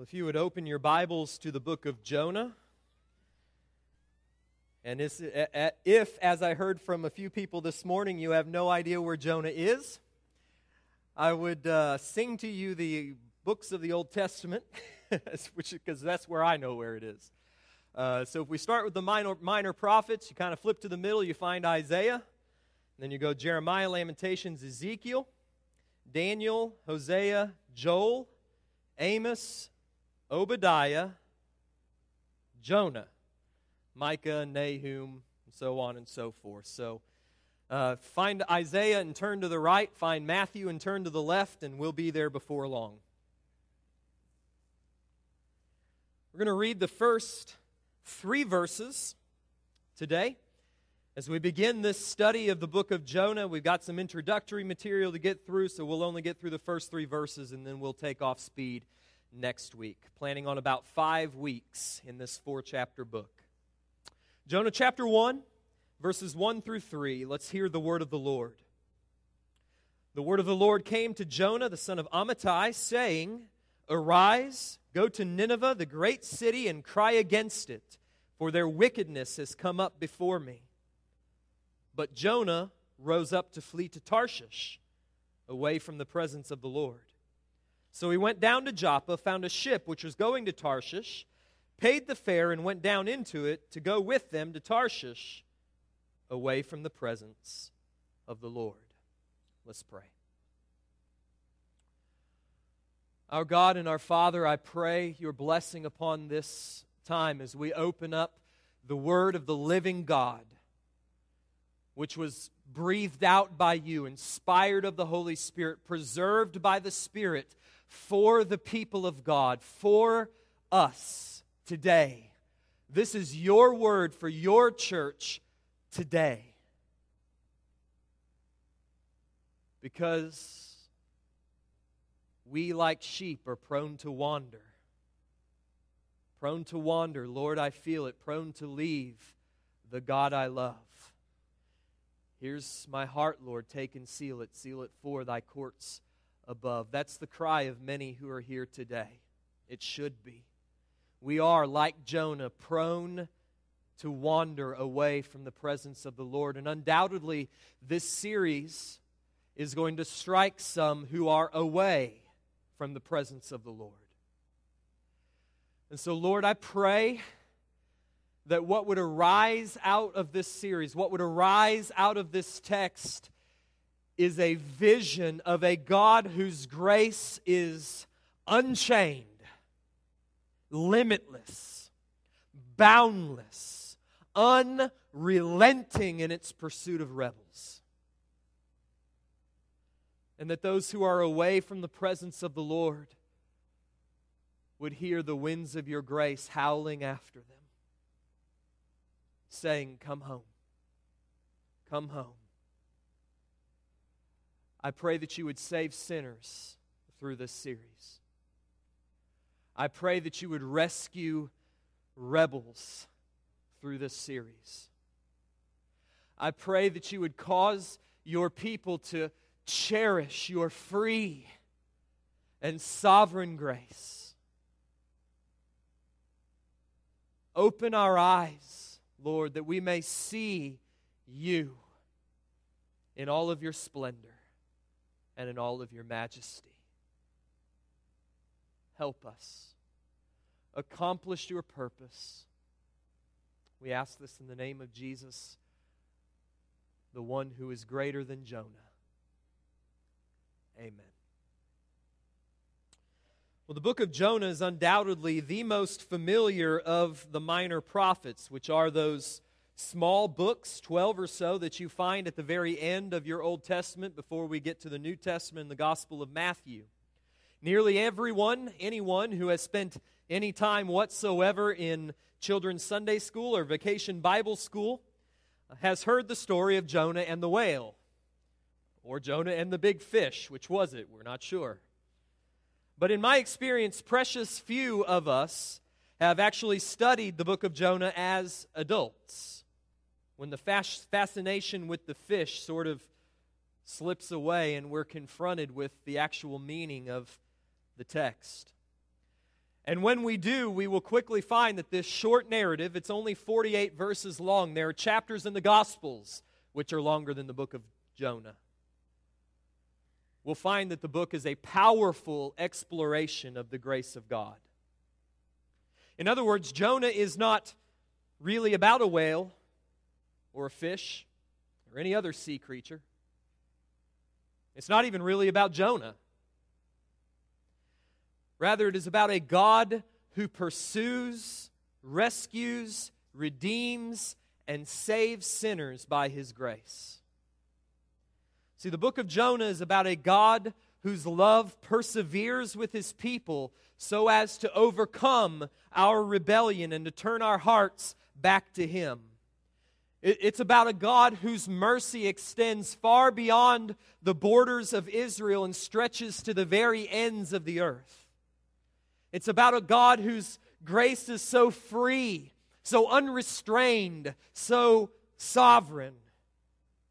Well, if you would open your Bibles to the book of Jonah, and if, as I heard from a few people this morning, you have no idea where Jonah is, I would uh, sing to you the books of the Old Testament, because that's where I know where it is. Uh, so if we start with the minor, minor prophets, you kind of flip to the middle, you find Isaiah. then you go Jeremiah, Lamentations, Ezekiel, Daniel, Hosea, Joel, Amos, Obadiah, Jonah, Micah, Nahum, and so on and so forth. So uh, find Isaiah and turn to the right, find Matthew and turn to the left, and we'll be there before long. We're going to read the first three verses today. As we begin this study of the book of Jonah, we've got some introductory material to get through, so we'll only get through the first three verses and then we'll take off speed next week. Planning on about five weeks in this four chapter book. Jonah chapter 1, verses 1 through 3. Let's hear the word of the Lord. The word of the Lord came to Jonah, the son of Amittai, saying, Arise, go to Nineveh, the great city, and cry against it, for their wickedness has come up before me. But Jonah rose up to flee to Tarshish, away from the presence of the Lord. So he went down to Joppa, found a ship which was going to Tarshish, paid the fare, and went down into it to go with them to Tarshish, away from the presence of the Lord. Let's pray. Our God and our Father, I pray your blessing upon this time as we open up the word of the living God, which was breathed out by you, inspired of the Holy Spirit, preserved by the Spirit for the people of God, for us today. This is your word for your church today. Because we, like sheep, are prone to wander. Prone to wander, Lord, I feel it, prone to leave the God I love. Here's my heart, Lord. Take and seal it. Seal it for thy courts above. That's the cry of many who are here today. It should be. We are, like Jonah, prone to wander away from the presence of the Lord. And undoubtedly, this series is going to strike some who are away from the presence of the Lord. And so, Lord, I pray that what would arise out of this series, what would arise out of this text, is a vision of a God whose grace is unchained, limitless, boundless, unrelenting in its pursuit of rebels. And that those who are away from the presence of the Lord would hear the winds of your grace howling after them, saying, Come home, come home. I pray that you would save sinners through this series. I pray that you would rescue rebels through this series. I pray that you would cause your people to cherish your free and sovereign grace. Open our eyes, Lord, that we may see you in all of your splendor and in all of your majesty. Help us accomplish your purpose. We ask this in the name of Jesus, the one who is greater than Jonah. Amen. Well, the book of Jonah is undoubtedly the most familiar of the minor prophets, which are those small books, 12 or so, that you find at the very end of your Old Testament before we get to the New Testament the Gospel of Matthew. Nearly everyone, anyone who has spent any time whatsoever in children's Sunday school or vacation Bible school has heard the story of Jonah and the whale. Or Jonah and the big fish. Which was it? We're not sure. But in my experience, precious few of us have actually studied the book of Jonah as adults when the fascination with the fish sort of slips away and we're confronted with the actual meaning of the text. And when we do, we will quickly find that this short narrative, it's only 48 verses long. There are chapters in the Gospels which are longer than the book of Jonah. We'll find that the book is a powerful exploration of the grace of God. In other words, Jonah is not really about a whale or a fish or any other sea creature. It's not even really about Jonah. Rather, it is about a God who pursues, rescues, redeems, and saves sinners by his grace. See, the book of Jonah is about a God whose love perseveres with his people so as to overcome our rebellion and to turn our hearts back to him. It's about a God whose mercy extends far beyond the borders of Israel and stretches to the very ends of the earth. It's about a God whose grace is so free, so unrestrained, so sovereign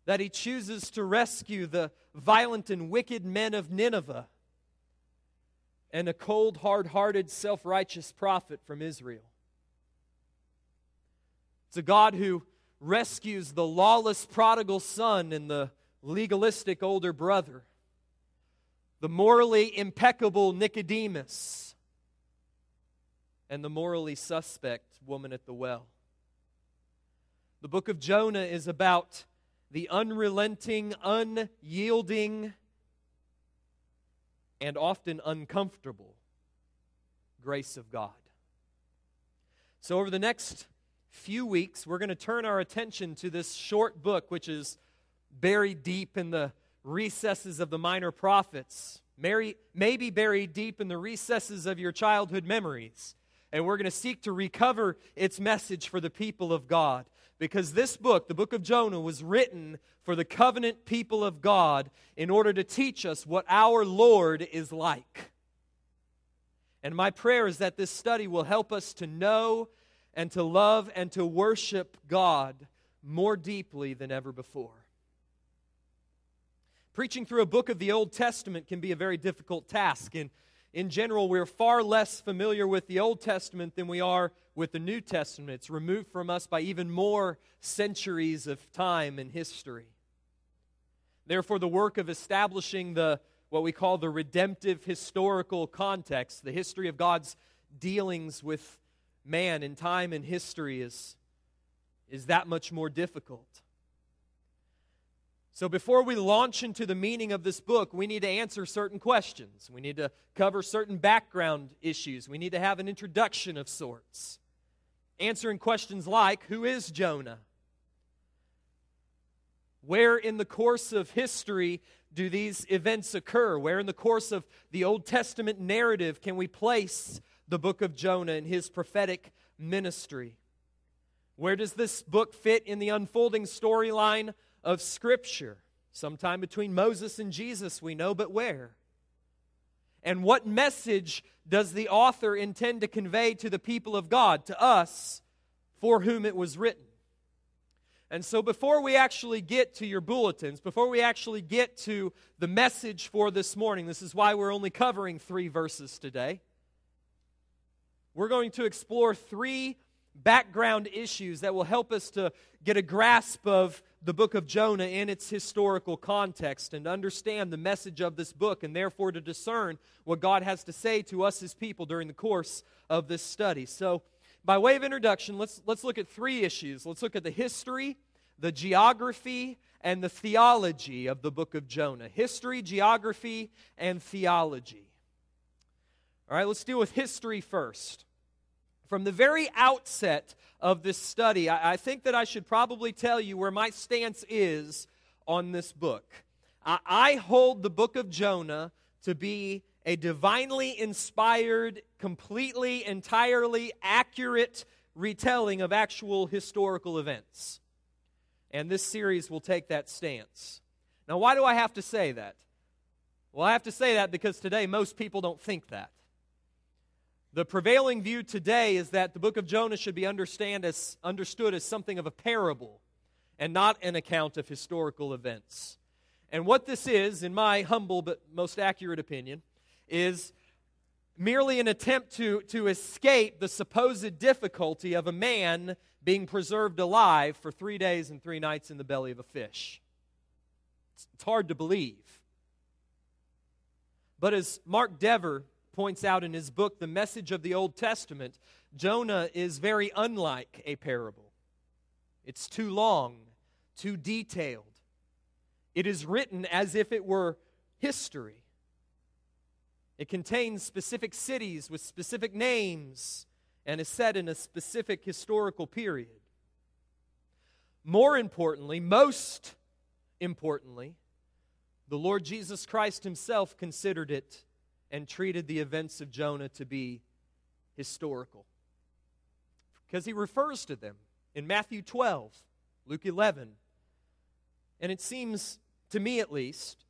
that he chooses to rescue the violent and wicked men of Nineveh and a cold, hard hearted, self righteous prophet from Israel. It's a God who rescues the lawless prodigal son and the legalistic older brother, the morally impeccable Nicodemus, and the morally suspect woman at the well. The book of Jonah is about the unrelenting, unyielding, and often uncomfortable grace of God. So, over the next few weeks, we're going to turn our attention to this short book, which is buried deep in the recesses of the minor prophets, maybe buried deep in the recesses of your childhood memories. And we're going to seek to recover its message for the people of God. Because this book, the book of Jonah, was written for the covenant people of God in order to teach us what our Lord is like. And my prayer is that this study will help us to know and to love and to worship God more deeply than ever before. Preaching through a book of the Old Testament can be a very difficult task. And in general, we're far less familiar with the Old Testament than we are with the New Testament. It's removed from us by even more centuries of time and history. Therefore, the work of establishing the what we call the redemptive historical context, the history of God's dealings with man in time and history is, is that much more difficult. So, before we launch into the meaning of this book, we need to answer certain questions. We need to cover certain background issues. We need to have an introduction of sorts. Answering questions like Who is Jonah? Where in the course of history do these events occur? Where in the course of the Old Testament narrative can we place the book of Jonah and his prophetic ministry. Where does this book fit in the unfolding storyline of Scripture? Sometime between Moses and Jesus, we know, but where? And what message does the author intend to convey to the people of God, to us, for whom it was written? And so, before we actually get to your bulletins, before we actually get to the message for this morning, this is why we're only covering three verses today we're going to explore three background issues that will help us to get a grasp of the book of Jonah in its historical context and understand the message of this book and therefore to discern what God has to say to us as people during the course of this study. So, by way of introduction, let's, let's look at three issues. Let's look at the history, the geography, and the theology of the book of Jonah. History, geography, and theology. All right, let's deal with history first. From the very outset of this study, I, I, think that I should probably tell you where my stance is on this book. I, I hold the book of Jonah to be a divinely inspired, completely, entirely accurate retelling of actual historical events. And this series will take that stance. Now, why do I have to say that? Well, I have to say that because today most people don't think that. The prevailing view today is that the book of Jonah should be as, understood as something of a parable and not an account of historical events. And what this is, in my humble but most accurate opinion, is merely an attempt to, to escape the supposed difficulty of a man being preserved alive for three days and three nights in the belly of a fish. It's, it's hard to believe. But as Mark Dever points out in his book, The Message of the Old Testament, Jonah is very unlike a parable. It's too long, too detailed. It is written as if it were history. It contains specific cities with specific names and is set in a specific historical period. More importantly, most importantly, the Lord Jesus Christ himself considered it and treated the events of Jonah to be historical. Because he refers to them in Matthew 12, Luke 11. And it seems, to me at least,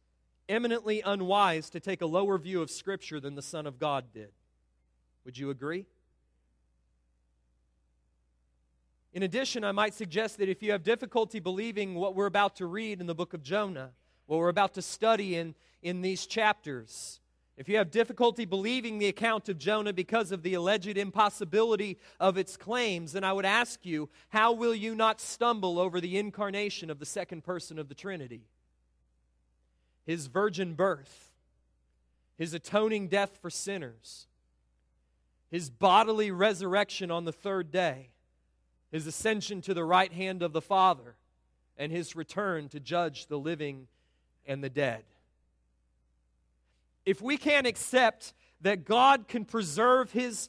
eminently unwise to take a lower view of Scripture than the Son of God did. Would you agree? In addition, I might suggest that if you have difficulty believing what we're about to read in the book of Jonah, what we're about to study in, in these chapters, if you have difficulty believing the account of Jonah because of the alleged impossibility of its claims, then I would ask you, how will you not stumble over the incarnation of the second person of the Trinity? his virgin birth, his atoning death for sinners, his bodily resurrection on the third day, his ascension to the right hand of the Father, and his return to judge the living and the dead. If we can't accept that God can preserve his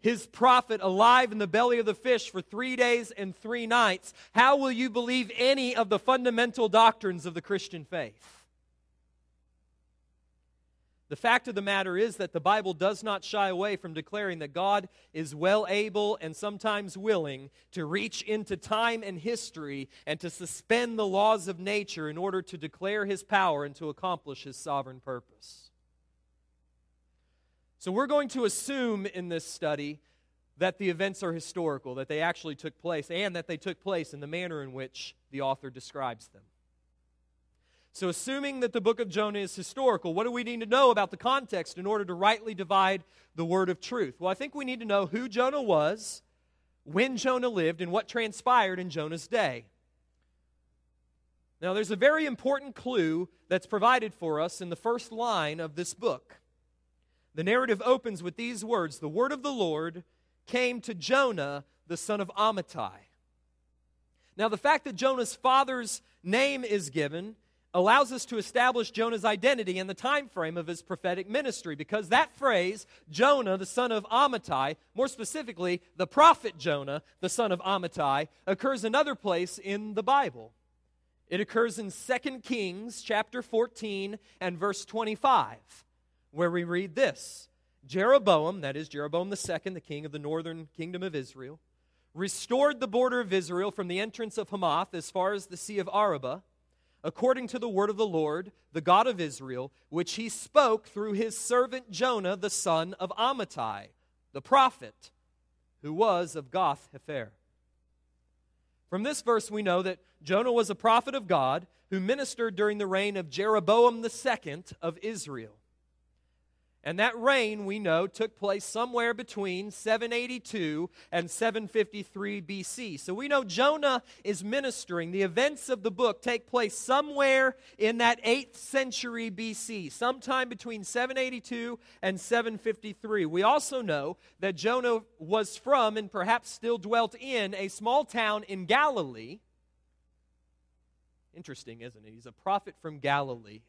his prophet alive in the belly of the fish for three days and three nights, how will you believe any of the fundamental doctrines of the Christian faith? The fact of the matter is that the Bible does not shy away from declaring that God is well able and sometimes willing to reach into time and history and to suspend the laws of nature in order to declare his power and to accomplish his sovereign purpose. So, we're going to assume in this study that the events are historical, that they actually took place, and that they took place in the manner in which the author describes them. So, assuming that the book of Jonah is historical, what do we need to know about the context in order to rightly divide the word of truth? Well, I think we need to know who Jonah was, when Jonah lived, and what transpired in Jonah's day. Now, there's a very important clue that's provided for us in the first line of this book. The narrative opens with these words The word of the Lord came to Jonah, the son of Amittai. Now, the fact that Jonah's father's name is given allows us to establish Jonah's identity and the time frame of his prophetic ministry because that phrase, Jonah, the son of Amittai, more specifically, the prophet Jonah, the son of Amittai, occurs another place in the Bible. It occurs in 2 Kings chapter 14 and verse 25, where we read this Jeroboam, that is Jeroboam II, the king of the northern kingdom of Israel, restored the border of Israel from the entrance of Hamath as far as the Sea of Arabah according to the word of the Lord, the God of Israel, which he spoke through his servant Jonah, the son of Amittai, the prophet, who was of Gath Hepher. From this verse, we know that Jonah was a prophet of God who ministered during the reign of Jeroboam II of Israel. And that reign, we know, took place somewhere between 782 and 753 BC. So we know Jonah is ministering. The events of the book take place somewhere in that 8th century BC, sometime between 782 and 753. We also know that Jonah was from and perhaps still dwelt in a small town in Galilee. Interesting, isn't it? He's a prophet from Galilee.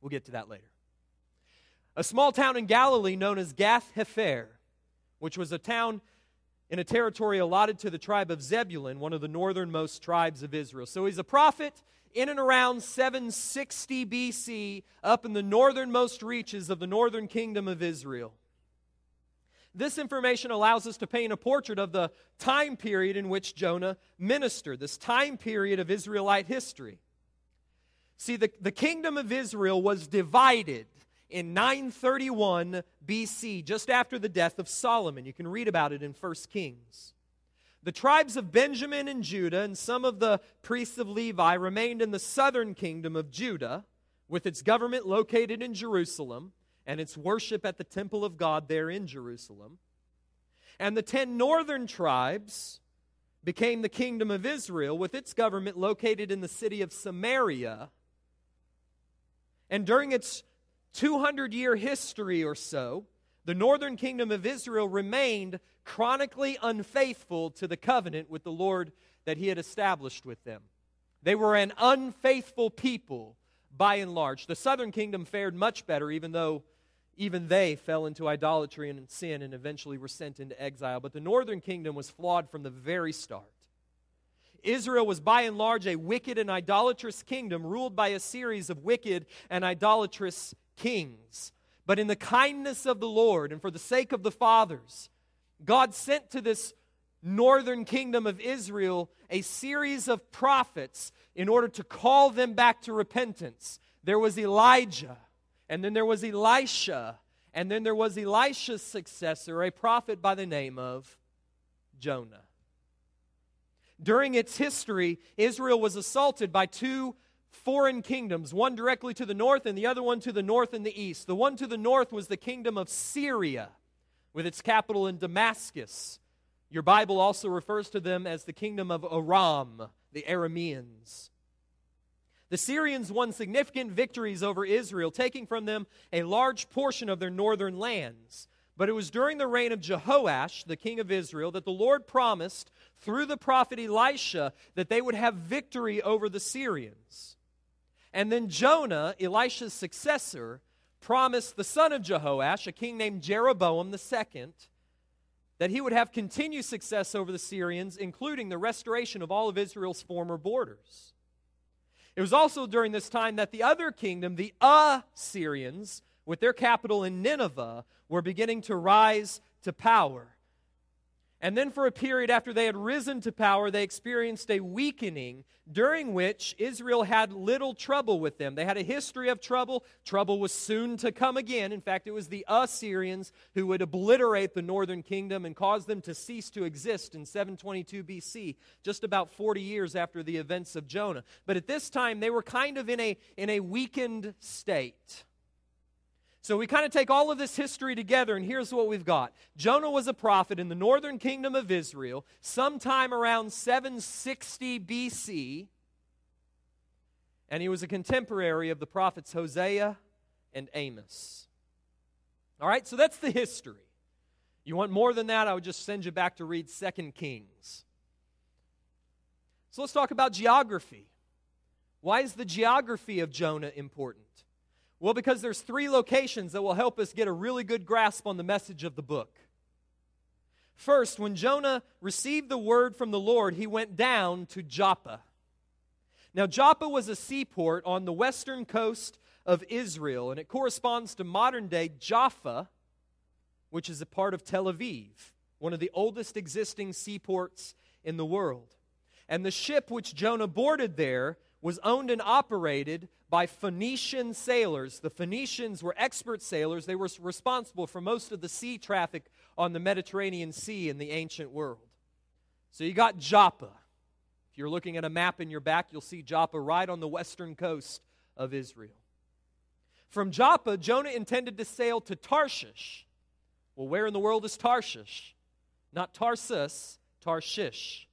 We'll get to that later a small town in Galilee known as Gath Hepher, which was a town in a territory allotted to the tribe of Zebulun, one of the northernmost tribes of Israel. So he's a prophet in and around 760 BC up in the northernmost reaches of the northern kingdom of Israel. This information allows us to paint a portrait of the time period in which Jonah ministered, this time period of Israelite history. See, the, the kingdom of Israel was divided in 931 BC, just after the death of Solomon. You can read about it in 1 Kings. The tribes of Benjamin and Judah and some of the priests of Levi remained in the southern kingdom of Judah, with its government located in Jerusalem, and its worship at the temple of God there in Jerusalem. And the ten northern tribes became the kingdom of Israel, with its government located in the city of Samaria. And during its 200 year history or so, the northern kingdom of Israel remained chronically unfaithful to the covenant with the Lord that he had established with them. They were an unfaithful people by and large. The southern kingdom fared much better, even though even they fell into idolatry and sin and eventually were sent into exile. But the northern kingdom was flawed from the very start. Israel was by and large a wicked and idolatrous kingdom ruled by a series of wicked and idolatrous kings. But in the kindness of the Lord and for the sake of the fathers, God sent to this northern kingdom of Israel a series of prophets in order to call them back to repentance. There was Elijah, and then there was Elisha, and then there was Elisha's successor, a prophet by the name of Jonah. During its history, Israel was assaulted by two foreign kingdoms, one directly to the north and the other one to the north and the east. The one to the north was the kingdom of Syria, with its capital in Damascus. Your Bible also refers to them as the kingdom of Aram, the Arameans. The Syrians won significant victories over Israel, taking from them a large portion of their northern lands. But it was during the reign of Jehoash, the king of Israel, that the Lord promised through the prophet Elisha that they would have victory over the Syrians. And then Jonah, Elisha's successor, promised the son of Jehoash, a king named Jeroboam II, that he would have continued success over the Syrians, including the restoration of all of Israel's former borders. It was also during this time that the other kingdom, the Assyrians, with their capital in Nineveh, were beginning to rise to power. And then, for a period after they had risen to power, they experienced a weakening during which Israel had little trouble with them. They had a history of trouble. Trouble was soon to come again. In fact, it was the Assyrians who would obliterate the northern kingdom and cause them to cease to exist in 722 BC, just about 40 years after the events of Jonah. But at this time, they were kind of in a, in a weakened state. So we kind of take all of this history together, and here's what we've got Jonah was a prophet in the northern kingdom of Israel sometime around 760 BC, and he was a contemporary of the prophets Hosea and Amos. All right, so that's the history. You want more than that, I would just send you back to read Second Kings. So let's talk about geography. Why is the geography of Jonah important? Well, because there's three locations that will help us get a really good grasp on the message of the book. First, when Jonah received the word from the Lord, he went down to Joppa. Now, Joppa was a seaport on the western coast of Israel, and it corresponds to modern day Jaffa, which is a part of Tel Aviv, one of the oldest existing seaports in the world. And the ship which Jonah boarded there was owned and operated by Phoenician sailors. The Phoenicians were expert sailors. They were responsible for most of the sea traffic on the Mediterranean Sea in the ancient world. So you got Joppa. If you're looking at a map in your back, you'll see Joppa right on the western coast of Israel. From Joppa, Jonah intended to sail to Tarshish. Well, where in the world is Tarshish? Not Tarsus, Tarshish.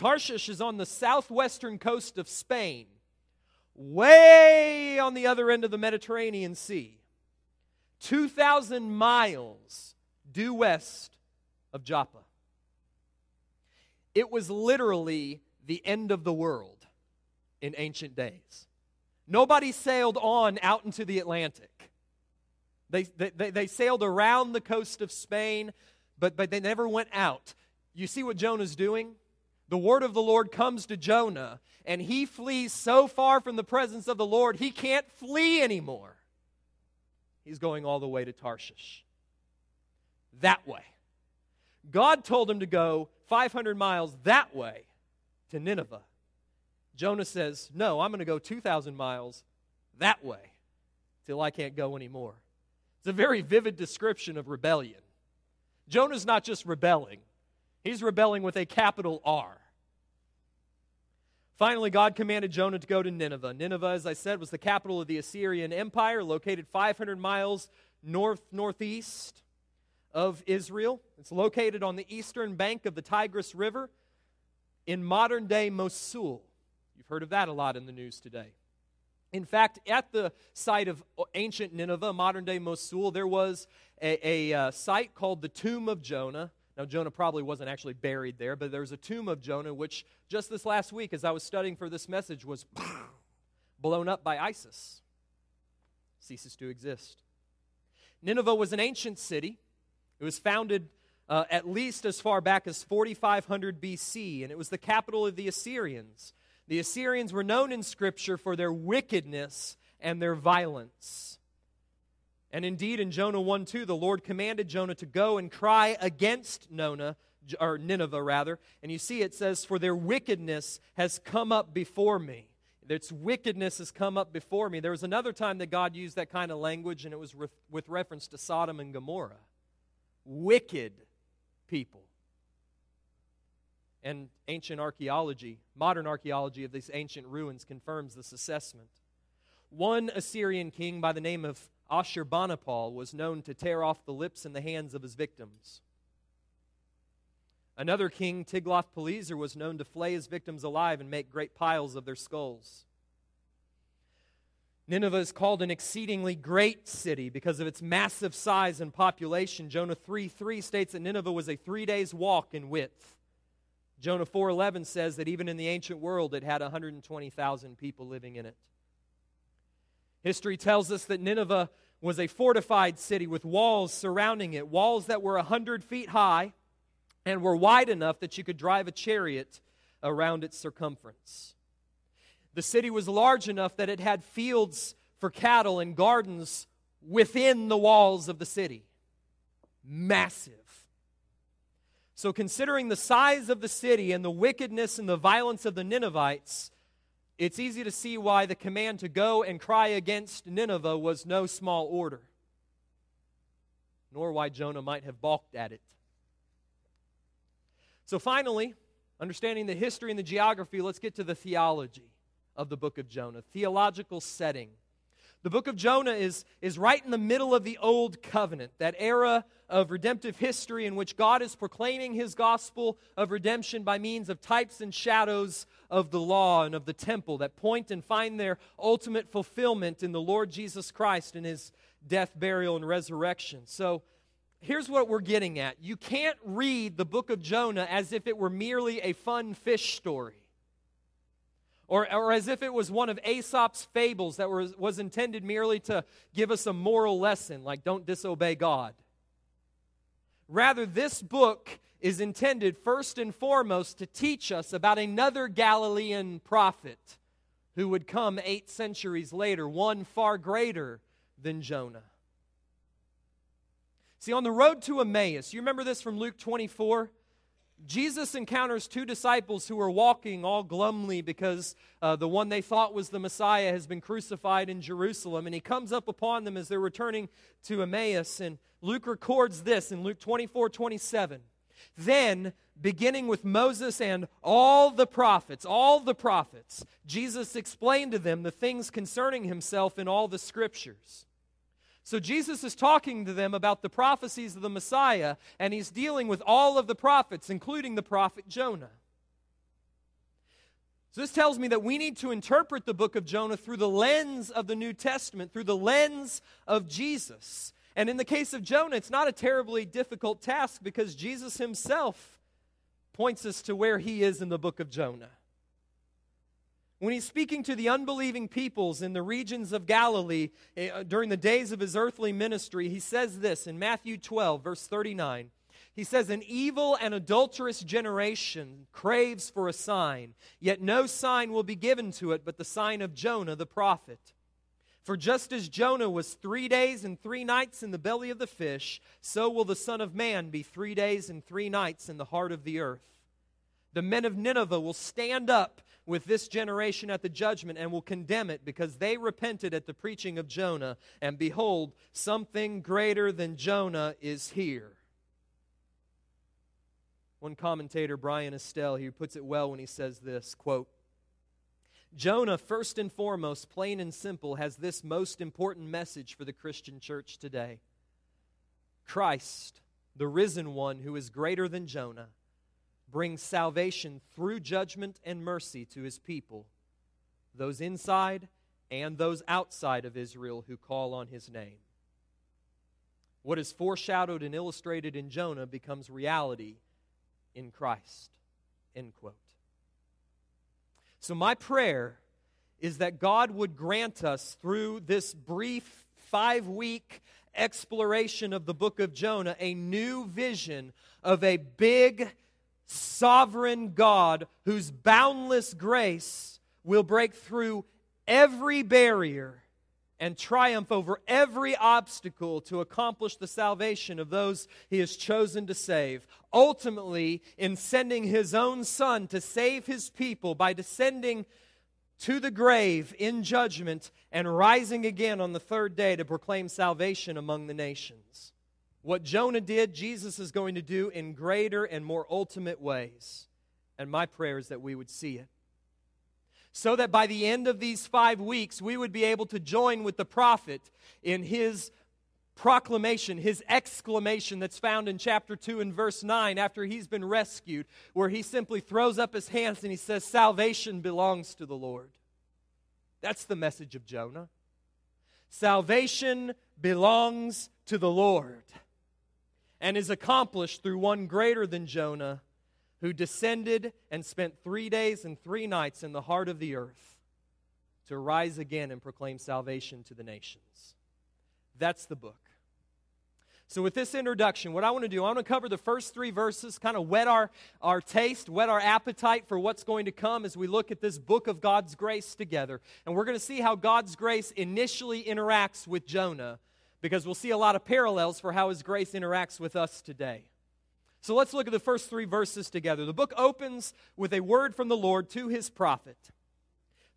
Tarshish is on the southwestern coast of Spain way on the other end of the Mediterranean Sea, 2,000 miles due west of Joppa. It was literally the end of the world in ancient days. Nobody sailed on out into the Atlantic. They, they, they sailed around the coast of Spain, but, but they never went out. You see what Jonah's doing? The word of the Lord comes to Jonah, and he flees so far from the presence of the Lord, he can't flee anymore. He's going all the way to Tarshish. That way. God told him to go 500 miles that way to Nineveh. Jonah says, No, I'm going to go 2,000 miles that way till I can't go anymore. It's a very vivid description of rebellion. Jonah's not just rebelling, he's rebelling with a capital R. Finally, God commanded Jonah to go to Nineveh. Nineveh, as I said, was the capital of the Assyrian Empire, located 500 miles north northeast of Israel. It's located on the eastern bank of the Tigris River in modern day Mosul. You've heard of that a lot in the news today. In fact, at the site of ancient Nineveh, modern day Mosul, there was a, a uh, site called the Tomb of Jonah. Now, Jonah probably wasn't actually buried there, but there's a tomb of Jonah, which just this last week, as I was studying for this message, was blown up by ISIS. Ceases to exist. Nineveh was an ancient city. It was founded uh, at least as far back as 4500 BC, and it was the capital of the Assyrians. The Assyrians were known in Scripture for their wickedness and their violence. And indeed, in Jonah 1 2, the Lord commanded Jonah to go and cry against Nona, or Nineveh, rather. And you see, it says, For their wickedness has come up before me. Its wickedness has come up before me. There was another time that God used that kind of language, and it was with, with reference to Sodom and Gomorrah. Wicked people. And ancient archaeology, modern archaeology of these ancient ruins confirms this assessment. One Assyrian king by the name of Ashurbanipal was known to tear off the lips and the hands of his victims. Another king, Tiglath-Pileser, was known to flay his victims alive and make great piles of their skulls. Nineveh is called an exceedingly great city because of its massive size and population. Jonah 3 3 states that Nineveh was a three days walk in width. Jonah 4:11 says that even in the ancient world it had 120,000 people living in it. History tells us that Nineveh was a fortified city with walls surrounding it, walls that were 100 feet high and were wide enough that you could drive a chariot around its circumference. The city was large enough that it had fields for cattle and gardens within the walls of the city. Massive. So, considering the size of the city and the wickedness and the violence of the Ninevites, it's easy to see why the command to go and cry against Nineveh was no small order, nor why Jonah might have balked at it. So, finally, understanding the history and the geography, let's get to the theology of the book of Jonah, theological setting. The book of Jonah is, is right in the middle of the Old Covenant, that era of redemptive history in which God is proclaiming his gospel of redemption by means of types and shadows of the law and of the temple that point and find their ultimate fulfillment in the Lord Jesus Christ and his death, burial, and resurrection. So here's what we're getting at you can't read the book of Jonah as if it were merely a fun fish story or, or as if it was one of Aesop's fables that was, was intended merely to give us a moral lesson, like don't disobey God. Rather, this book is intended first and foremost to teach us about another Galilean prophet who would come eight centuries later, one far greater than Jonah. See, on the road to Emmaus, you remember this from Luke 24? Jesus encounters two disciples who are walking all glumly because uh, the one they thought was the Messiah has been crucified in Jerusalem. And he comes up upon them as they're returning to Emmaus. And Luke records this in Luke 24 27. Then, beginning with Moses and all the prophets, all the prophets, Jesus explained to them the things concerning himself in all the scriptures. So Jesus is talking to them about the prophecies of the Messiah, and he's dealing with all of the prophets, including the prophet Jonah. So this tells me that we need to interpret the book of Jonah through the lens of the New Testament, through the lens of Jesus. And in the case of Jonah, it's not a terribly difficult task because Jesus himself points us to where he is in the book of Jonah. When he's speaking to the unbelieving peoples in the regions of Galilee uh, during the days of his earthly ministry, he says this in Matthew 12, verse 39. He says, An evil and adulterous generation craves for a sign, yet no sign will be given to it but the sign of Jonah the prophet. For just as Jonah was three days and three nights in the belly of the fish, so will the Son of Man be three days and three nights in the heart of the earth. The men of Nineveh will stand up with this generation at the judgment and will condemn it because they repented at the preaching of Jonah. And behold, something greater than Jonah is here. One commentator, Bryan Estelle, he puts it well when he says this quote, Jonah, first and foremost, plain and simple, has this most important message for the Christian church today Christ, the risen one who is greater than Jonah, brings salvation through judgment and mercy to his people, those inside and those outside of Israel who call on his name. What is foreshadowed and illustrated in Jonah becomes reality in Christ. End quote. So, my prayer is that God would grant us through this brief five week exploration of the book of Jonah a new vision of a big, sovereign God whose boundless grace will break through every barrier and triumph over every obstacle to accomplish the salvation of those he has chosen to save. Ultimately, in sending his own son to save his people by descending to the grave in judgment and rising again on the third day to proclaim salvation among the nations. What Jonah did, Jesus is going to do in greater and more ultimate ways. And my prayer is that we would see it so that by the end of these five weeks, we would be able to join with the prophet in his proclamation, his exclamation that's found in chapter 2 and verse 9 after he's been rescued, where he simply throws up his hands and he says, Salvation belongs to the Lord. That's the message of Jonah. Salvation belongs to the Lord and is accomplished through one greater than Jonah who descended and spent three days and three nights in the heart of the earth to rise again and proclaim salvation to the nations. That's the book. So, with this introduction, what I want to do, I want to cover the first three verses, kind of whet our, our taste, whet our appetite for what's going to come as we look at this book of God's grace together. And we're going to see how God's grace initially interacts with Jonah, because we'll see a lot of parallels for how his grace interacts with us today. So let's look at the first three verses together. The book opens with a word from the Lord to his prophet.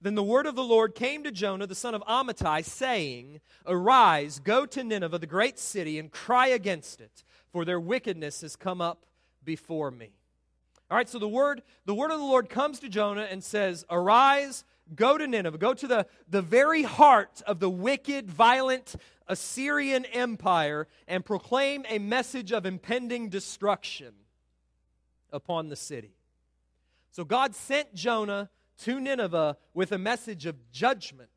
Then the word of the Lord came to Jonah, the son of Amittai, saying, Arise, go to Nineveh, the great city, and cry against it, for their wickedness has come up before me. All right, so the word, the word of the Lord comes to Jonah and says, Arise, go to Nineveh, go to the, the very heart of the wicked, violent Assyrian Empire, and proclaim a message of impending destruction upon the city. So God sent Jonah to Nineveh with a message of judgment.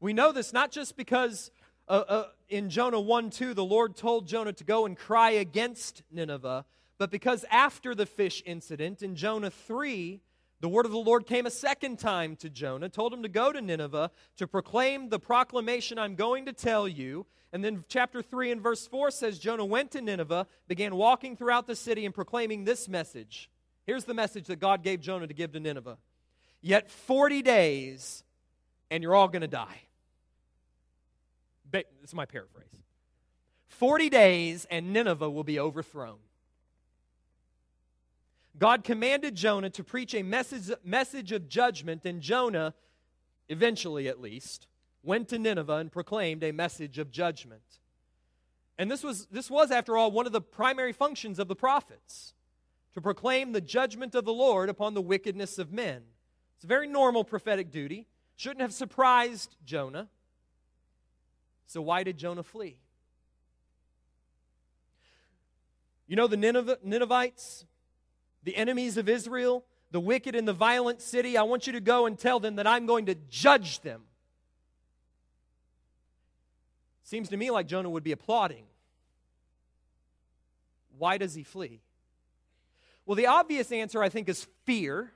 We know this not just because uh, uh, in Jonah 1 2, the Lord told Jonah to go and cry against Nineveh, but because after the fish incident in Jonah 3, the word of the Lord came a second time to Jonah, told him to go to Nineveh to proclaim the proclamation I'm going to tell you. And then chapter 3 and verse 4 says Jonah went to Nineveh, began walking throughout the city and proclaiming this message. Here's the message that God gave Jonah to give to Nineveh. Yet 40 days, and you're all going to die. Is my paraphrase. 40 days, and Nineveh will be overthrown. God commanded Jonah to preach a message, message of judgment, and Jonah, eventually at least, went to Nineveh and proclaimed a message of judgment. And this was, this was, after all, one of the primary functions of the prophets to proclaim the judgment of the Lord upon the wickedness of men. It's a very normal prophetic duty. Shouldn't have surprised Jonah. So, why did Jonah flee? You know, the Ninevites, the enemies of Israel, the wicked and the violent city, I want you to go and tell them that I'm going to judge them. Seems to me like Jonah would be applauding. Why does he flee? Well, the obvious answer, I think, is fear.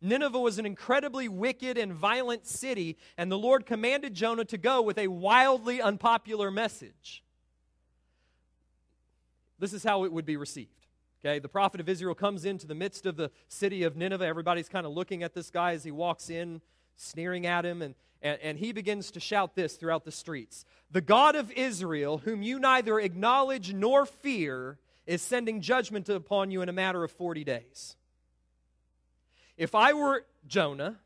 Nineveh was an incredibly wicked and violent city, and the Lord commanded Jonah to go with a wildly unpopular message. This is how it would be received. Okay, the prophet of Israel comes into the midst of the city of Nineveh. Everybody's kind of looking at this guy as he walks in, sneering at him, and, and, and he begins to shout this throughout the streets The God of Israel, whom you neither acknowledge nor fear, is sending judgment upon you in a matter of 40 days. If I were Jonah,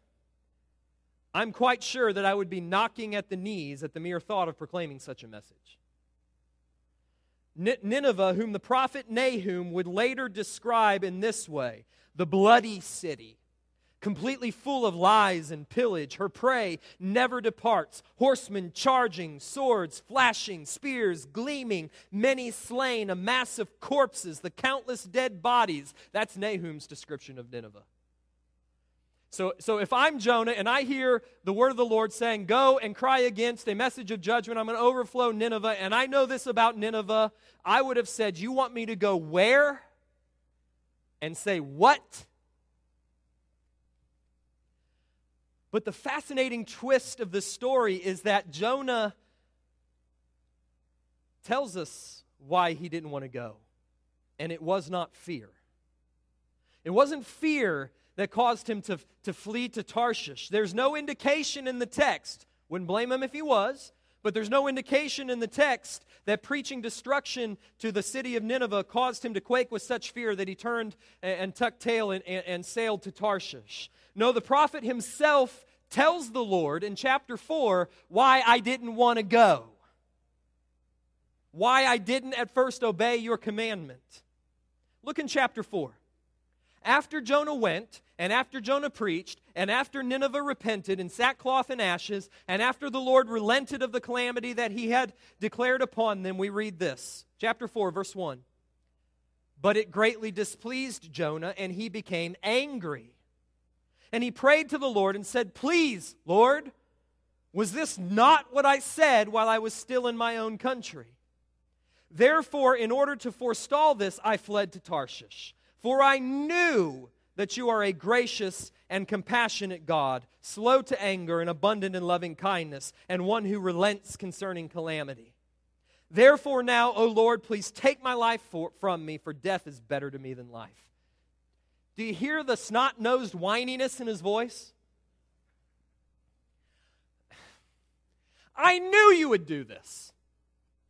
I'm quite sure that I would be knocking at the knees at the mere thought of proclaiming such a message. Nineveh, whom the prophet Nahum would later describe in this way the bloody city, completely full of lies and pillage. Her prey never departs. Horsemen charging, swords flashing, spears gleaming, many slain, a mass of corpses, the countless dead bodies. That's Nahum's description of Nineveh. So, so if I'm Jonah and I hear the word of the Lord saying, Go and cry against a message of judgment, I'm going to overflow Nineveh, and I know this about Nineveh, I would have said, You want me to go where? And say, What? But the fascinating twist of the story is that Jonah tells us why he didn't want to go. And it was not fear. It wasn't fear that caused him to, to flee to Tarshish. There's no indication in the text. Wouldn't blame him if he was, but there's no indication in the text that preaching destruction to the city of Nineveh caused him to quake with such fear that he turned and, and tucked tail and, and, and sailed to Tarshish. No, the prophet himself tells the Lord in chapter 4 why I didn't want to go, why I didn't at first obey your commandment. Look in chapter 4. After Jonah went, and after Jonah preached, and after Nineveh repented in sackcloth and ashes, and after the Lord relented of the calamity that he had declared upon them, we read this. Chapter 4, verse 1. But it greatly displeased Jonah, and he became angry. And he prayed to the Lord and said, Please, Lord, was this not what I said while I was still in my own country? Therefore, in order to forestall this, I fled to Tarshish. For I knew that you are a gracious and compassionate God, slow to anger and abundant in loving kindness, and one who relents concerning calamity. Therefore, now, O Lord, please take my life for, from me, for death is better to me than life. Do you hear the snot nosed whininess in his voice? I knew you would do this.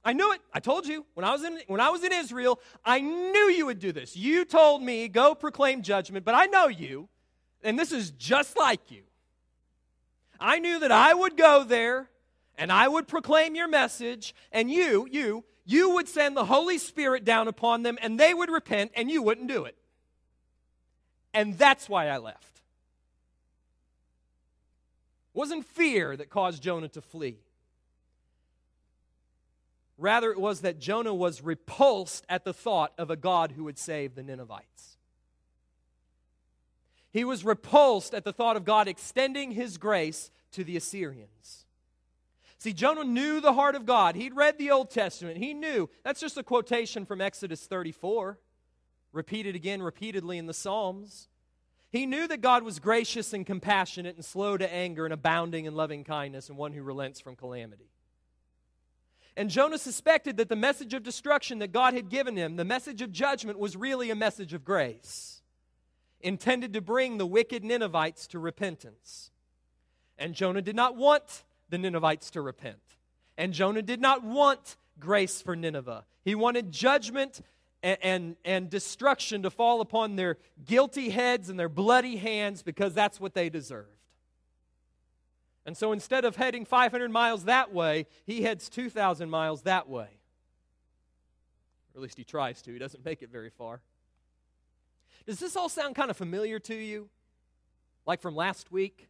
I knew it. I told you when I was in when I was in Israel, I knew you would do this. You told me go proclaim judgment, but I know you, and this is just like you. I knew that I would go there and I would proclaim your message, and you, you, you would send the Holy Spirit down upon them and they would repent and you wouldn't do it. And that's why I left. It wasn't fear that caused Jonah to flee. Rather, it was that Jonah was repulsed at the thought of a God who would save the Ninevites. He was repulsed at the thought of God extending his grace to the Assyrians. See, Jonah knew the heart of God. He'd read the Old Testament. He knew. That's just a quotation from Exodus 34 repeated again repeatedly in the Psalms. He knew that God was gracious and compassionate and slow to anger and abounding in loving kindness and one who relents from calamity. And Jonah suspected that the message of destruction that God had given him, the message of judgment, was really a message of grace, intended to bring the wicked Ninevites to repentance. And Jonah did not want the Ninevites to repent. And Jonah did not want grace for Nineveh. He wanted judgment and, and, and, destruction to fall upon their guilty heads and their bloody hands because that's what they deserved. And so instead of heading 500 miles that way, he heads 2,000 miles that way. Or at least he tries to. He doesn't make it very far. Does this all sound kind of familiar to you? Like from last week?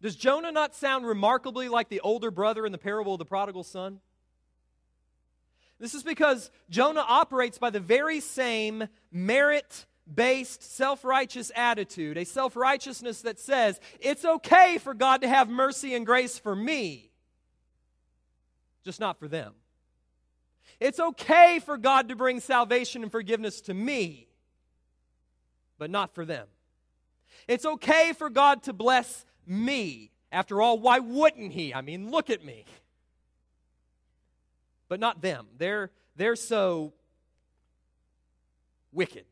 Does Jonah not sound remarkably like the older brother in the parable of the prodigal son? This is because Jonah operates by the very same merit based self righteous attitude, a self righteousness that says, it's okay for God to have mercy and grace for me, just not for them. It's okay for God to bring salvation and forgiveness to me, but not for them. It's okay for God to bless me. After all, why wouldn't He? I mean, look at me but not them. They're, they're so wicked.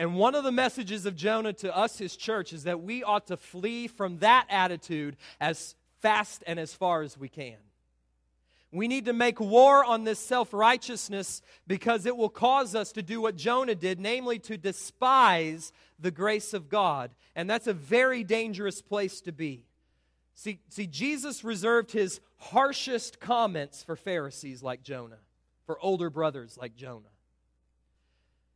And one of the messages of Jonah to us, his church, is that we ought to flee from that attitude as fast and as far as we can. We need to make war on this self righteousness because it will cause us to do what Jonah did, namely to despise the grace of God. And that's a very dangerous place to be. See, see, Jesus reserved his harshest comments for Pharisees like Jonah, for older brothers like Jonah.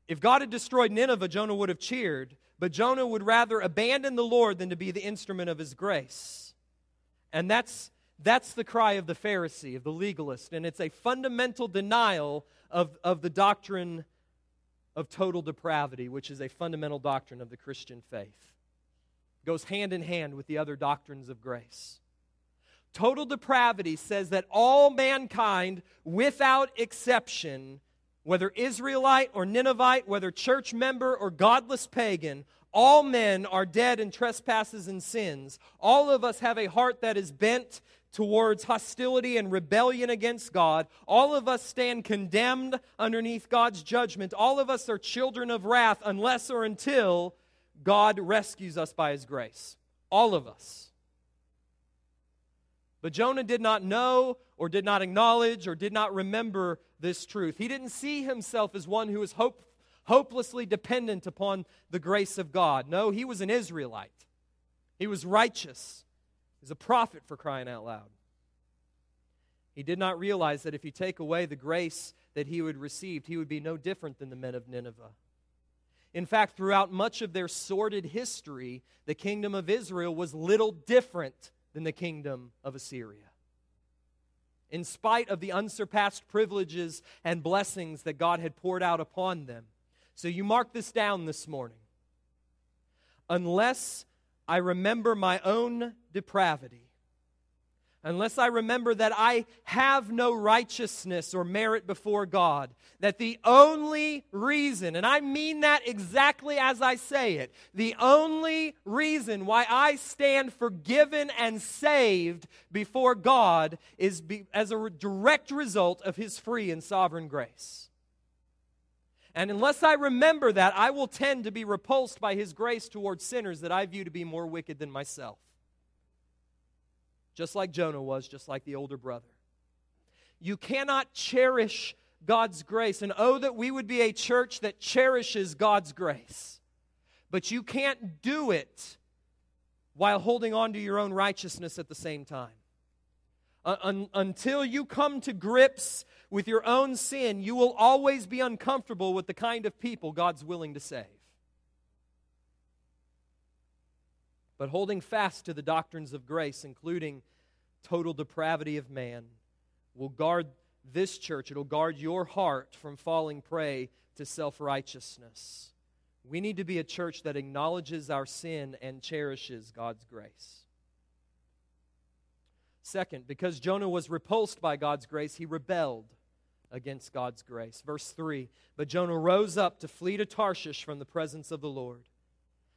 If God had destroyed Nineveh, Jonah would have cheered, but Jonah would rather abandon the Lord than to be the instrument of his grace. And that's, that's the cry of the Pharisee, of the legalist, and it's a fundamental denial of, of the doctrine of total depravity, which is a fundamental doctrine of the Christian faith. It goes hand in hand with the other doctrines of grace. Total depravity says that all mankind, without exception, whether Israelite or Ninevite, whether church member or godless pagan, all men are dead in trespasses and sins. All of us have a heart that is bent towards hostility and rebellion against God. All of us stand condemned underneath God's judgment. All of us are children of wrath unless or until God rescues us by his grace. All of us. But Jonah did not know or did not acknowledge or did not remember this truth. He didn't see himself as one who was hope, hopelessly dependent upon the grace of God. No, he was an Israelite. He was righteous. He's a prophet for crying out loud. He did not realize that if you take away the grace that he would received, he would be no different than the men of Nineveh. In fact, throughout much of their sordid history, the kingdom of Israel was little different than the kingdom of Assyria. In spite of the unsurpassed privileges and blessings that God had poured out upon them. So you mark this down this morning. Unless I remember my own depravity, unless I remember that I have no righteousness or merit before God, that the only reason, and I mean that exactly as I say it, the only reason why I stand forgiven and saved before God is be, as a direct result of His free and sovereign grace. And unless I remember that, I will tend to be repulsed by His grace towards sinners that I view to be more wicked than myself just like Jonah was, just like the older brother. You cannot cherish God's grace. And oh, that we would be a church that cherishes God's grace. But you can't do it while holding on to your own righteousness at the same time. Uh, un- until you come to grips with your own sin, you will always be uncomfortable with the kind of people God's willing to save. But holding fast to the doctrines of grace, including total depravity of man, will guard this church. It'll guard your heart from falling prey to self righteousness. We need to be a church that acknowledges our sin and cherishes God's grace. Second, because Jonah was repulsed by God's grace, he rebelled against God's grace. Verse 3 But Jonah rose up to flee to Tarshish from the presence of the Lord.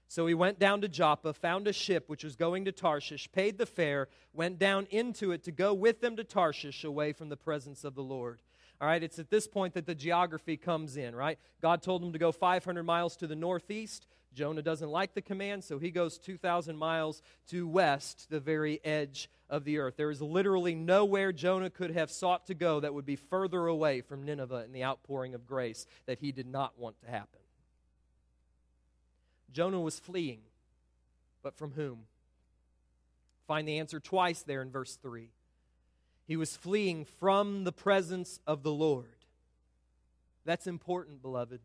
So he went down to Joppa, found a ship which was going to Tarshish, paid the fare, went down into it to go with them to Tarshish away from the presence of the Lord. All right, it's at this point that the geography comes in, right? God told him to go 500 miles to the northeast. Jonah doesn't like the command, so he goes 2,000 miles to west, the very edge of the earth. There is literally nowhere Jonah could have sought to go that would be further away from Nineveh and the outpouring of grace that he did not want to happen. Jonah was fleeing, but from whom? Find the answer twice there in verse 3. He was fleeing from the presence of the Lord. That's important, beloved.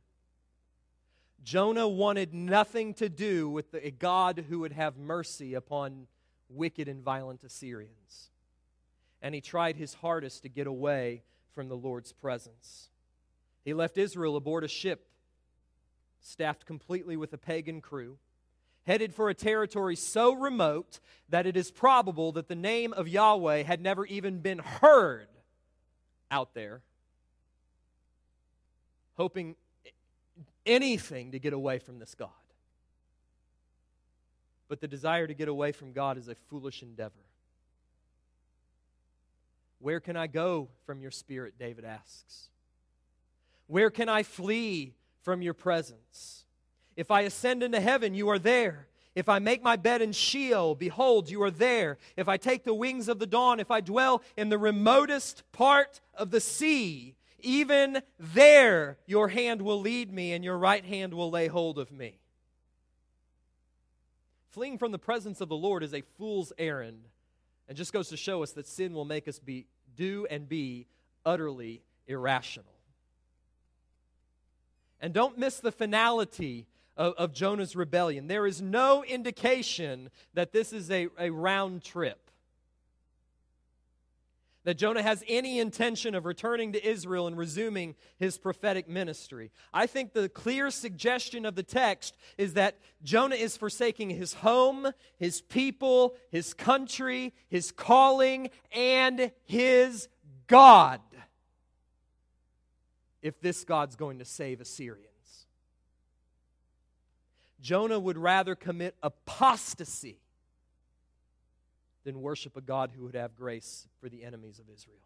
Jonah wanted nothing to do with the, a God who would have mercy upon wicked and violent Assyrians. And he tried his hardest to get away from the Lord's presence. He left Israel aboard a ship staffed completely with a pagan crew, headed for a territory so remote that it is probable that the name of Yahweh had never even been heard out there, hoping anything to get away from this God. But the desire to get away from God is a foolish endeavor. Where can I go from your spirit? David asks. Where can I flee from your presence. If I ascend into heaven, you are there. If I make my bed in Sheol, behold, you are there. If I take the wings of the dawn, if I dwell in the remotest part of the sea, even there your hand will lead me and your right hand will lay hold of me. Fleeing from the presence of the Lord is a fool's errand and just goes to show us that sin will make us be do and be utterly irrational. And don't miss the finality of, of Jonah's rebellion. There is no indication that this is a, a round trip that Jonah has any intention of returning to Israel and resuming his prophetic ministry. I think the clear suggestion of the text is that Jonah is forsaking his home, his people, his country, his calling, and his God. If this God's going to save Assyrians, Jonah would rather commit apostasy than worship a God who would have grace for the enemies of Israel.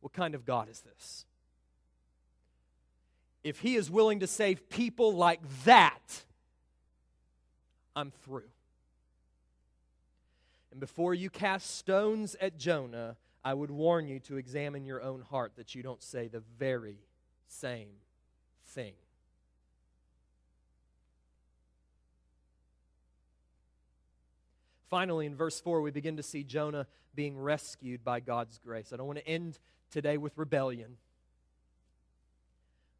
What kind of God is this? If he is willing to save people like that, I'm through. And before you cast stones at Jonah, I would warn you to examine your own heart that you don't say the very same thing. Finally, in verse 4, we begin to see Jonah being rescued by God's grace. I don't want to end today with rebellion.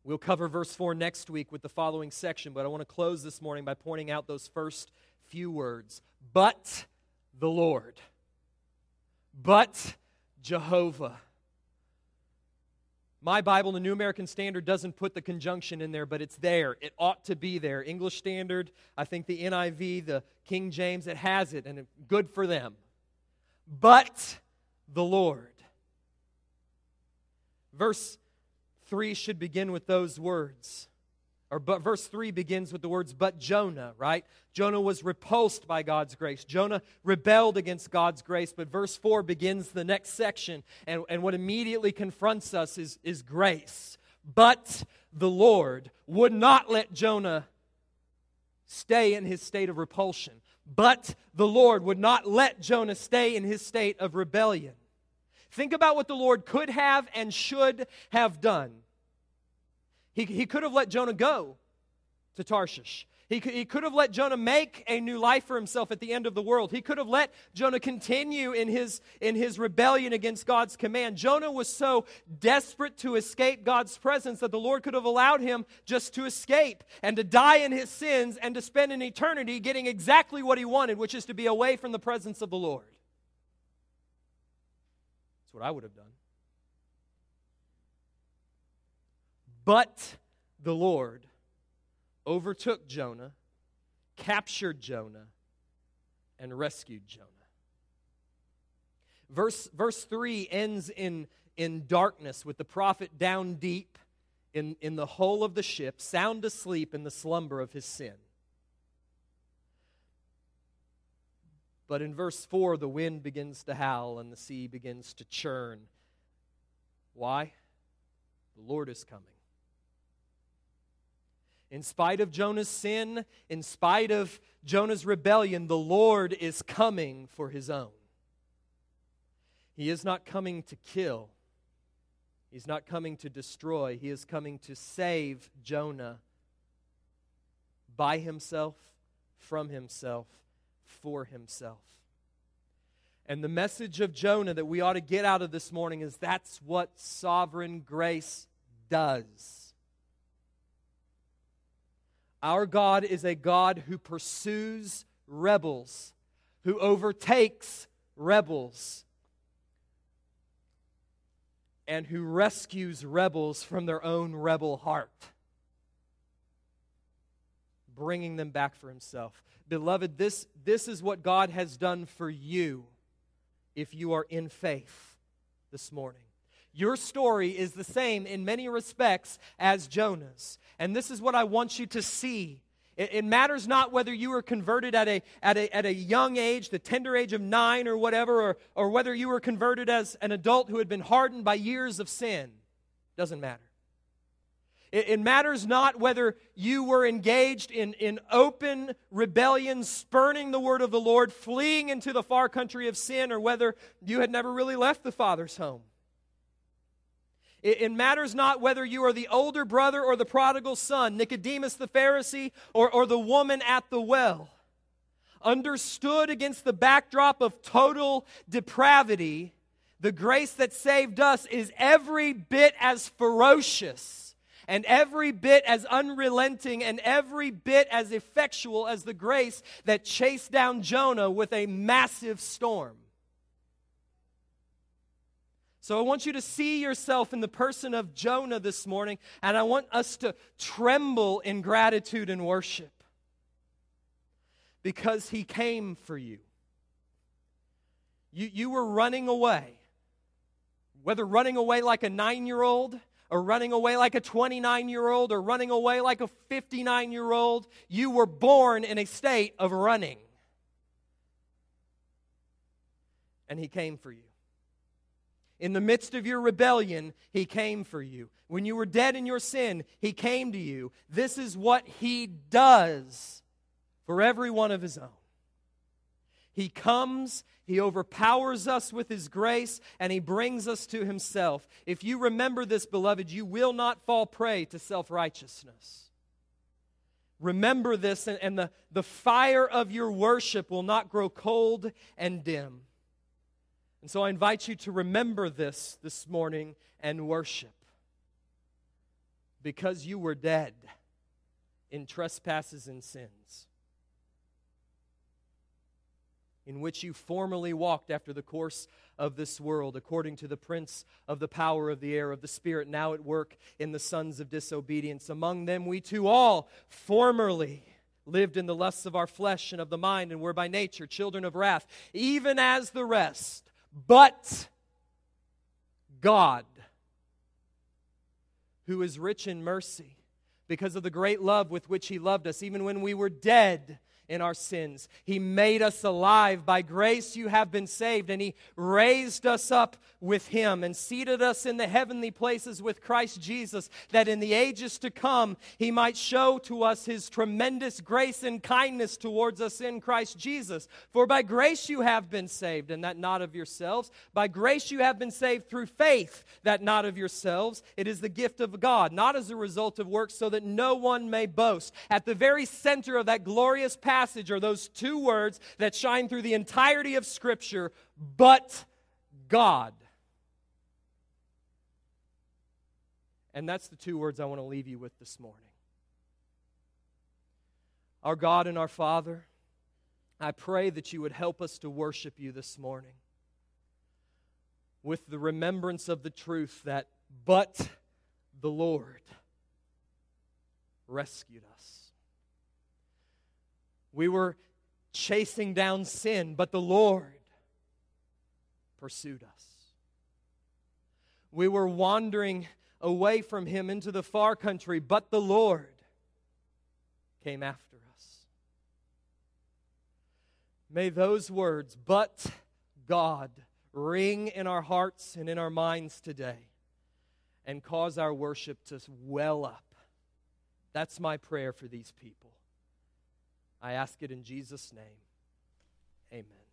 We'll cover verse 4 next week with the following section, but I want to close this morning by pointing out those first few words. But the Lord. But Jehovah. My Bible, the New American Standard, doesn't put the conjunction in there, but it's there. It ought to be there. English Standard, I think the NIV, the King James, it has it, and good for them. But the Lord. Verse 3 should begin with those words or but verse 3 begins with the words but jonah right? Jonah was repulsed by god's grace. Jonah rebelled against god's grace. But verse 4 begins the next section and, and what immediately confronts us is, is grace. But the lord would not let jonah stay in his state of repulsion. But the lord would not let jonah stay in his state of rebellion. Think about what the lord could have and should have done he, he could have let Jonah go to Tarshish. He could, he could have let Jonah make a new life for himself at the end of the world. He could have let Jonah continue in his, in his rebellion against God's command. Jonah was so desperate to escape God's presence that the Lord could have allowed him just to escape and to die in his sins and to spend an eternity getting exactly what he wanted, which is to be away from the presence of the Lord. That's what I would have done. But the Lord overtook Jonah, captured Jonah, and rescued Jonah. Verse, verse 3 ends in, in darkness with the prophet down deep in, in the hull of the ship, sound asleep in the slumber of his sin. But in verse 4, the wind begins to howl and the sea begins to churn. Why? The Lord is coming. In spite of Jonah's sin, in spite of Jonah's rebellion, the Lord is coming for his own. He is not coming to kill, he's not coming to destroy. He is coming to save Jonah by himself, from himself, for himself. And the message of Jonah that we ought to get out of this morning is that's what sovereign grace does. Our God is a God who pursues rebels, who overtakes rebels, and who rescues rebels from their own rebel heart, bringing them back for himself. Beloved, this, this is what God has done for you if you are in faith this morning. Your story is the same in many respects as Jonah's. And this is what I want you to see. It, matters not whether you were converted at a, at, a, at a young age, the tender age of nine or whatever, or, or whether you were converted as an adult who had been hardened by years of sin. Doesn't matter. It, it matters not whether you were engaged in, in open rebellion, spurning the word of the Lord, fleeing into the far country of sin, or whether you had never really left the Father's home. It, it, matters not whether you are the older brother or the prodigal son, Nicodemus the Pharisee, or, or the woman at the well. Understood against the backdrop of total depravity, the grace that saved us is every bit as ferocious and every bit as unrelenting and every bit as effectual as the grace that chased down Jonah with a massive storm. So I want you to see yourself in the person of Jonah this morning, and I want us to tremble in gratitude and worship because he came for you. You, you were running away, whether running away like a nine year old, or running away like a 29 year old, or running away like a 59 year old, you were born in a state of running. And he came for you. In the midst of your rebellion, He came for you. When you were dead in your sin, He came to you. This is what He does for every one of His own. He comes, He overpowers us with His grace, and He brings us to Himself. If you remember this, beloved, you will not fall prey to self righteousness. Remember this, and, and the, the fire of your worship will not grow cold and dim. And so I invite you to remember this this morning and worship. Because you were dead in trespasses and sins, in which you formerly walked after the course of this world, according to the prince of the power of the air, of the Spirit now at work in the sons of disobedience. Among them we too all formerly lived in the lusts of our flesh and of the mind, and were by nature children of wrath, even as the rest. But God, who is rich in mercy, because of the great love with which He loved us, even when we were dead in our sins. He made us alive. By grace you have been saved, and He raised us up with Him and seated us in the heavenly places with Christ Jesus, that in the ages to come He might show to us His tremendous grace and kindness towards us in Christ Jesus. For by grace you have been saved, and that not of yourselves. By grace you have been saved through faith, that not of yourselves. It is the gift of God, not as a result of works, so that no one may boast. At the very center of that glorious passage, passage are those two words that shine through the entirety of Scripture, but God. And that's the two words I want to leave you with this morning. Our God and our Father, I pray that you would help us to worship you this morning with the remembrance of the truth that but the Lord rescued us. We were chasing down sin, but the Lord pursued us. We were wandering away from Him into the far country, but the Lord came after us. May those words, but God, ring in our hearts and in our minds today and cause our worship to well up. That's my prayer for these people. I ask it in Jesus' name. Amen.